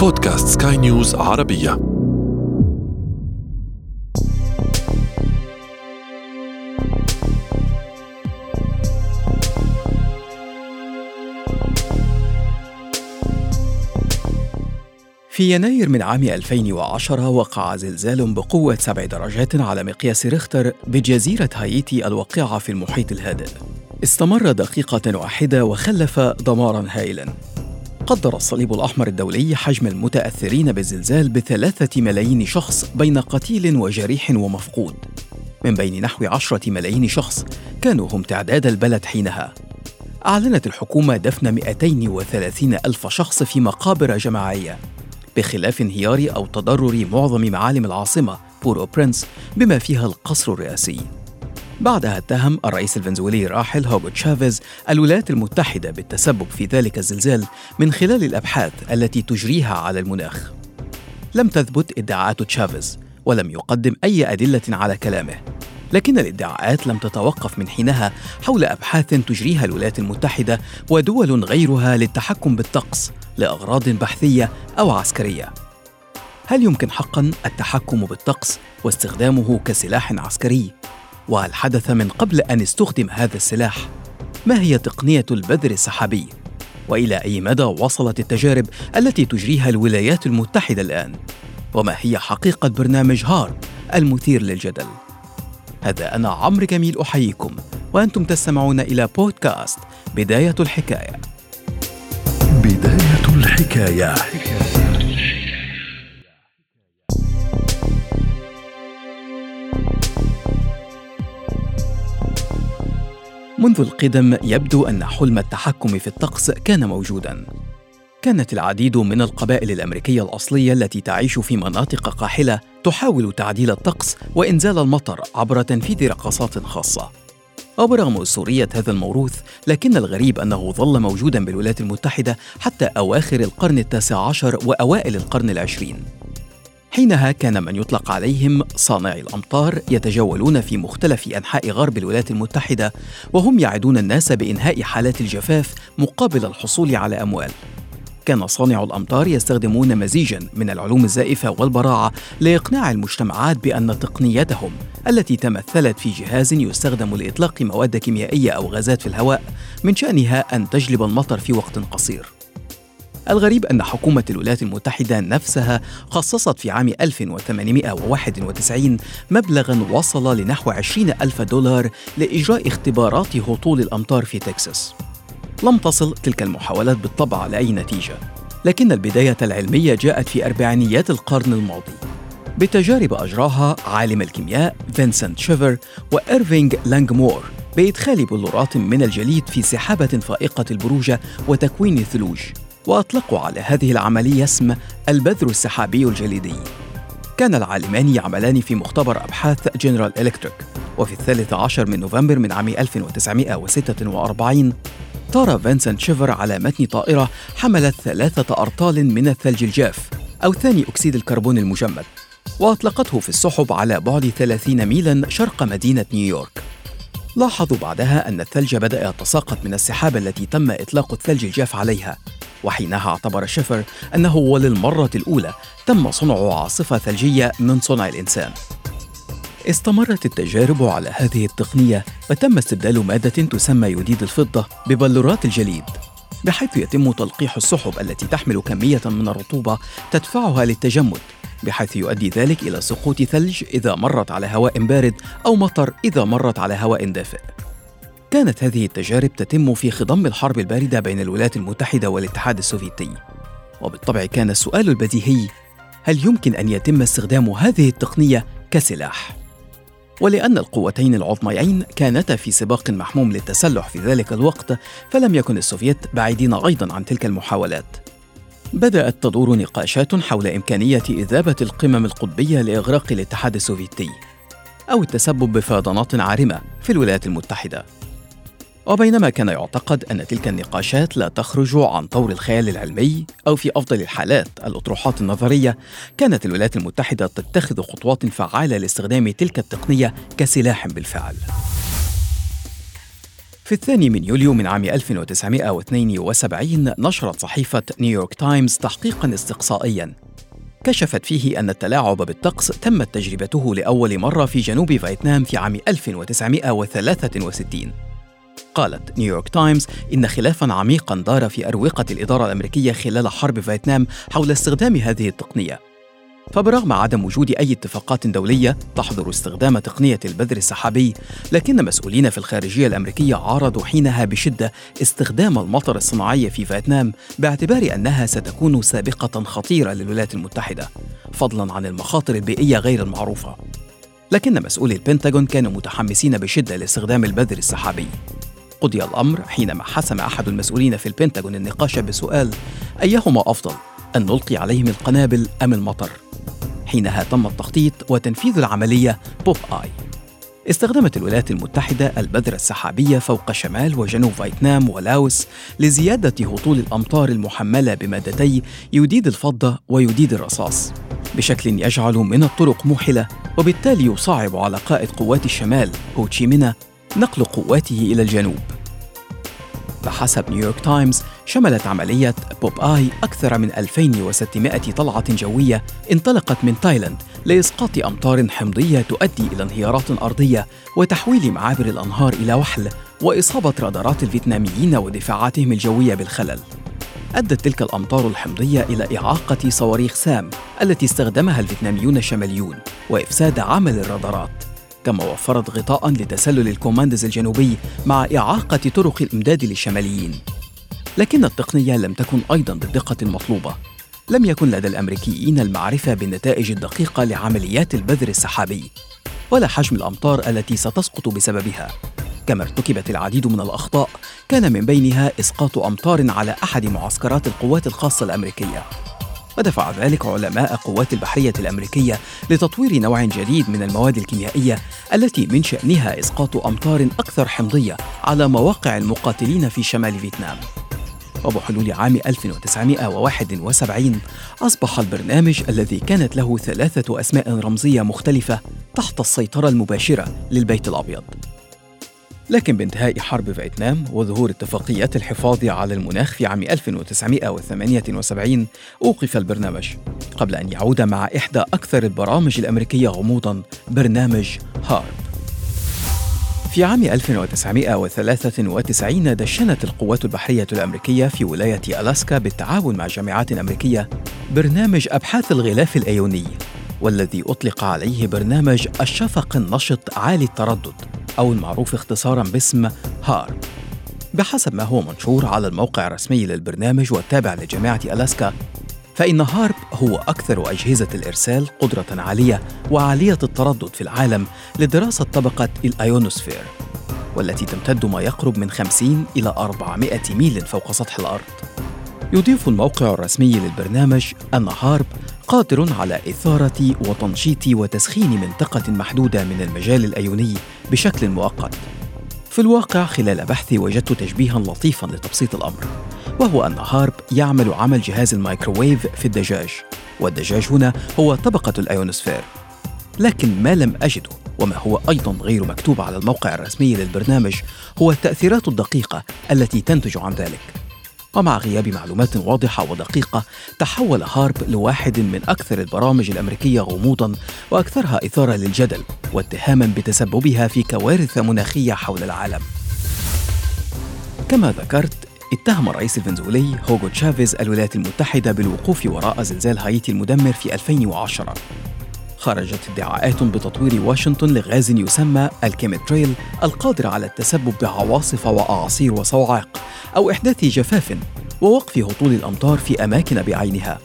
بودكاست سكاي نيوز عربية في يناير من عام 2010 وقع زلزال بقوة سبع درجات على مقياس ريختر بجزيرة هايتي الواقعة في المحيط الهادئ. استمر دقيقة واحدة وخلف دمارا هائلا. قدر الصليب الأحمر الدولي حجم المتأثرين بالزلزال بثلاثة ملايين شخص بين قتيل وجريح ومفقود. من بين نحو عشرة ملايين شخص كانوا هم تعداد البلد حينها. أعلنت الحكومة دفن 230 ألف شخص في مقابر جماعية بخلاف انهيار أو تضرر معظم معالم العاصمة بورت أو برنس بما فيها القصر الرئاسي بعدها اتهم الرئيس الفنزويلي الراحل هوغو تشافيز الولايات المتحدة بالتسبب في ذلك الزلزال من خلال الأبحاث التي تجريها على المناخ. لم تثبت ادعاءات تشافيز ولم يقدم أي أدلة على كلامه. لكن الادعاءات لم تتوقف من حينها حول أبحاث تجريها الولايات المتحدة ودول غيرها للتحكم بالطقس لأغراض بحثية أو عسكرية. هل يمكن حقا التحكم بالطقس واستخدامه كسلاح عسكري؟ وهل حدث من قبل أن استخدم هذا السلاح. ما هي تقنية البذر السحابي؟ وإلى أي مدى وصلت التجارب التي تجريها الولايات المتحدة الآن؟ وما هي حقيقة برنامج هار المثير للجدل؟ هذا أنا عمرو جميل أحييكم وأنتم تستمعون إلى بودكاست بداية الحكاية. بداية الحكاية. منذ القدم يبدو أن حلم التحكم في الطقس كان موجوداً. كانت العديد من القبائل الأمريكية الأصلية التي تعيش في مناطق قاحلة تحاول تعديل الطقس وإنزال المطر عبر تنفيذ رقصات خاصة. وبرغم أسطورية هذا الموروث لكن الغريب أنه ظل موجودا بالولايات المتحدة حتى أواخر القرن التاسع عشر وأوائل القرن العشرين. حينها كان من يطلق عليهم صانعي الأمطار يتجولون في مختلف أنحاء غرب الولايات المتحدة وهم يعدون الناس بإنهاء حالات الجفاف مقابل الحصول على أموال. كان صانع الأمطار يستخدمون مزيجا من العلوم الزائفة والبراعة لإقناع المجتمعات بأن تقنيتهم التي تمثلت في جهاز يستخدم لإطلاق مواد كيميائية أو غازات في الهواء من شأنها أن تجلب المطر في وقت قصير. الغريب أن حكومة الولايات المتحدة نفسها خصصت في عام 1891 مبلغا وصل لنحو 20 ألف دولار لإجراء اختبارات هطول الأمطار في تكساس. لم تصل تلك المحاولات بالطبع لأي نتيجة لكن البداية العلمية جاءت في أربعينيات القرن الماضي. بتجارب أجراها عالم الكيمياء فينسنت شيفر وإيرفينغ لانغمور بإدخال بلورات من الجليد في سحابة فائقة البرودة وتكوين الثلوج. وأطلقوا على هذه العملية اسم البذر السحابي الجليدي. كان العالمان يعملان في مختبر أبحاث جنرال إلكتريك. وفي الثالث عشر من نوفمبر من عام 1946 طار فينسنت شيفر على متن طائرة حملت ثلاثة أرطال من الثلج الجاف أو ثاني أكسيد الكربون المجمد وأطلقته في السحب على بعد 30 ميلا شرق مدينة نيويورك. لاحظوا بعدها أن الثلج بدأ يتساقط من السحابة التي تم إطلاق الثلج الجاف عليها. وحينها اعتبر شيفر أنه وللمرة الأولى تم صنع عاصفة ثلجية من صنع الإنسان. استمرت التجارب على هذه التقنية وتم استبدال مادة تسمى يديد الفضة ببلورات الجليد بحيث يتم تلقيح السحب التي تحمل كمية من الرطوبة تدفعها للتجمد بحيث يؤدي ذلك إلى سقوط ثلج إذا مرت على هواء بارد أو مطر إذا مرت على هواء دافئ. كانت هذه التجارب تتم في خضم الحرب الباردة بين الولايات المتحدة والاتحاد السوفيتي. وبالطبع كان السؤال البديهي هل يمكن أن يتم استخدام هذه التقنية كسلاح؟ ولأن القوتين العظميين كانتا في سباق محموم للتسلح في ذلك الوقت فلم يكن السوفيت بعيدين أيضا عن تلك المحاولات. بدأت تدور نقاشات حول إمكانية إذابة القمم القطبية لإغراق الاتحاد السوفيتي أو التسبب بفيضانات عارمة في الولايات المتحدة. وبينما كان يعتقد أن تلك النقاشات لا تخرج عن طور الخيال العلمي أو في أفضل الحالات. الأطروحات النظرية كانت الولايات المتحدة تتخذ خطوات فعالة لاستخدام تلك التقنية كسلاح بالفعل. في الثاني من يوليو من عام 1972 نشرت صحيفة نيويورك تايمز تحقيقا استقصائيا. كشفت فيه أن التلاعب بالطقس تمت تجربته لأول مرة في جنوب فيتنام في عام 1963 قالت نيويورك تايمز إن خلافا عميقا دار في أروقة الإدارة الأمريكية خلال حرب فيتنام حول استخدام هذه التقنية فبرغم عدم وجود أي اتفاقات دولية تحظر استخدام تقنية البذر السحابي، لكن مسؤولين في الخارجية الأمريكية عارضوا حينها بشدة استخدام المطر الصناعي في فيتنام باعتبار أنها ستكون سابقة خطيرة للولايات المتحدة، فضلاً عن المخاطر البيئية غير المعروفة. لكن مسؤولي البنتاغون كانوا متحمسين بشدة لاستخدام البذر السحابي. قضي الأمر حينما حسم أحد المسؤولين في البنتاغون النقاش بسؤال أيهما أفضل أن نلقي عليهم القنابل أم المطر؟ حينها تم التخطيط وتنفيذ العملية بوب آي استخدمت الولايات المتحدة البذرة السحابية فوق شمال وجنوب فيتنام ولاوس لزيادة هطول الأمطار المحملة بمادتي يوديد الفضة ويوديد الرصاص بشكل يجعل من الطرق موحلة وبالتالي يصعب على قائد قوات الشمال هو تشي منه نقل قواته إلى الجنوب. بحسب نيويورك تايمز شملت عملية بوب آي أكثر من 2600 طلعة جوية انطلقت من تايلاند لإسقاط أمطار حمضية تؤدي إلى انهيارات أرضية وتحويل معابر الأنهار إلى وحل وإصابة رادارات الفيتناميين ودفاعاتهم الجوية بالخلل. أدت تلك الأمطار الحمضية إلى إعاقة صواريخ سام التي استخدمها الفيتناميون الشماليون وإفساد عمل الرادارات. كما وفرت غطاء لتسلل الكوماندز الجنوبي مع إعاقة طرق الإمداد للشماليين. لكن التقنية لم تكن أيضا بالدقة المطلوبة لم يكن لدى الأمريكيين المعرفة بالنتائج الدقيقة لعمليات البذر السحابي. ولا حجم الأمطار التي ستسقط بسببها. كما ارتكبت العديد من الأخطاء كان من بينها إسقاط أمطار على أحد معسكرات القوات الخاصة الأمريكية. ودفع ذلك علماء قوات البحرية الأمريكية لتطوير نوع جديد من المواد الكيميائية التي من شأنها إسقاط أمطار أكثر حمضية على مواقع المقاتلين في شمال فيتنام. وبحلول عام 1971 أصبح البرنامج الذي كانت له ثلاثة أسماء رمزية مختلفة تحت السيطرة المباشرة للبيت الأبيض. لكن بانتهاء حرب فيتنام وظهور اتفاقيات الحفاظ على المناخ في عام 1978 أوقف البرنامج قبل أن يعود مع إحدى أكثر البرامج الأمريكية غموضاً برنامج هارب. في عام 1993 دشنت القوات البحرية الأمريكية في ولاية ألاسكا بالتعاون مع جامعات أمريكية برنامج أبحاث الغلاف الأيوني والذي أطلق عليه برنامج الشفق النشط عالي التردد. أو المعروف اختصارا باسم هارب. بحسب ما هو منشور على الموقع الرسمي للبرنامج والتابع لجامعة ألاسكا فإن هارب هو أكثر أجهزة الإرسال قدرة عالية وعالية التردد في العالم لدراسة طبقة الأيونوسفير والتي تمتد ما يقرب من 50 إلى 400 ميل فوق سطح الأرض. يضيف الموقع الرسمي للبرنامج أن هارب قادر على إثارة وتنشيط وتسخين منطقة محدودة من المجال الأيوني بشكل مؤقت. في الواقع خلال بحثي وجدت تشبيها لطيفا لتبسيط الأمر، وهو أن هارب يعمل عمل جهاز الميكروويف في الدجاج، والدجاج هنا هو طبقة الأيونوسفير. لكن ما لم أجده وما هو أيضا غير مكتوب على الموقع الرسمي للبرنامج هو التأثيرات الدقيقة التي تنتج عن ذلك. ومع غياب معلومات واضحة ودقيقة تحول هارب لواحد من أكثر البرامج الأمريكية غموضا وأكثرها إثارة للجدل واتهاما بتسببها في كوارث مناخية حول العالم. كما ذكرت اتهم الرئيس الفنزويلي هوغو تشافيز الولايات المتحدة بالوقوف وراء زلزال هايتي المدمر في 2010 خرجت ادعاءات بتطوير واشنطن لغاز يسمى الكيمتريل القادر على التسبب بعواصف وأعاصير وصواعق أو إحداث جفاف ووقف هطول الأمطار في أماكن بعينها.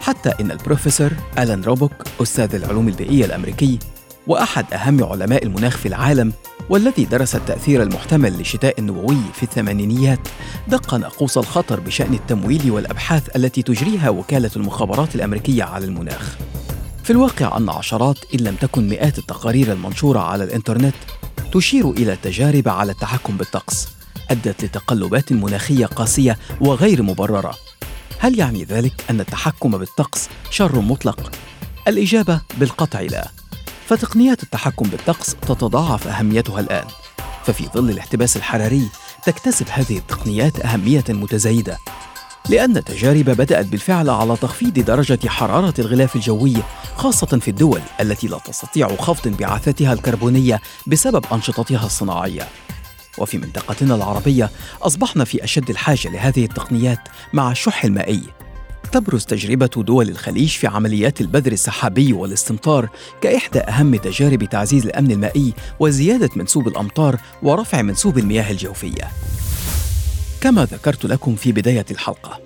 حتى إن البروفيسور ألان روبوك أستاذ العلوم البيئية الأمريكي وأحد أهم علماء المناخ في العالم والذي درس التأثير المحتمل للشتاء النووي في الثمانينيات دق ناقوس الخطر بشأن التمويل والأبحاث التي تجريها وكالة المخابرات الأمريكية على المناخ. في الواقع أن عشرات إن لم تكن مئات التقارير المنشورة على الإنترنت تشير إلى تجارب على التحكم بالطقس أدت لتقلبات مناخية قاسية وغير مبررة. هل يعني ذلك أن التحكم بالطقس شر مطلق؟ الإجابة بالقطع لا. فتقنيات التحكم بالطقس تتضاعف أهميتها الآن. ففي ظل الاحتباس الحراري تكتسب هذه التقنيات أهمية متزايدة. لأن التجارب بدأت بالفعل على تخفيض درجة حرارة الغلاف الجوي خاصة في الدول التي لا تستطيع خفض انبعاثاتها الكربونية بسبب أنشطتها الصناعية. وفي منطقتنا العربية أصبحنا في أشد الحاجة لهذه التقنيات مع الشح المائي. تبرز تجربة دول الخليج في عمليات البذر السحابي والاستمطار كإحدى أهم تجارب تعزيز الأمن المائي وزيادة منسوب الأمطار ورفع منسوب المياه الجوفية. كما ذكرت لكم في بداية الحلقة.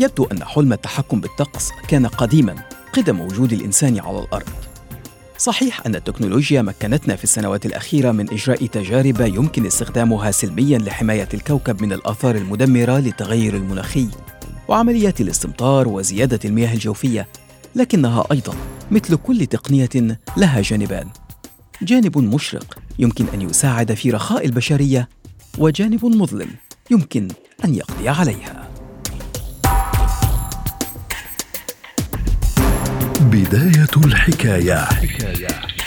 يبدو أن حلم التحكم بالطقس كان قديما قدم وجود الإنسان على الأرض. صحيح أن التكنولوجيا مكنتنا في السنوات الأخيرة من إجراء تجارب يمكن استخدامها سلميا لحماية الكوكب من الآثار المدمرة للتغير المناخي وعمليات الاستمطار وزيادة المياه الجوفية لكنها أيضا مثل كل تقنية لها جانبان. جانب مشرق يمكن أن يساعد في رخاء البشرية وجانب مظلم يمكن أن يقضي عليها. بداية الحكاية, حكاية.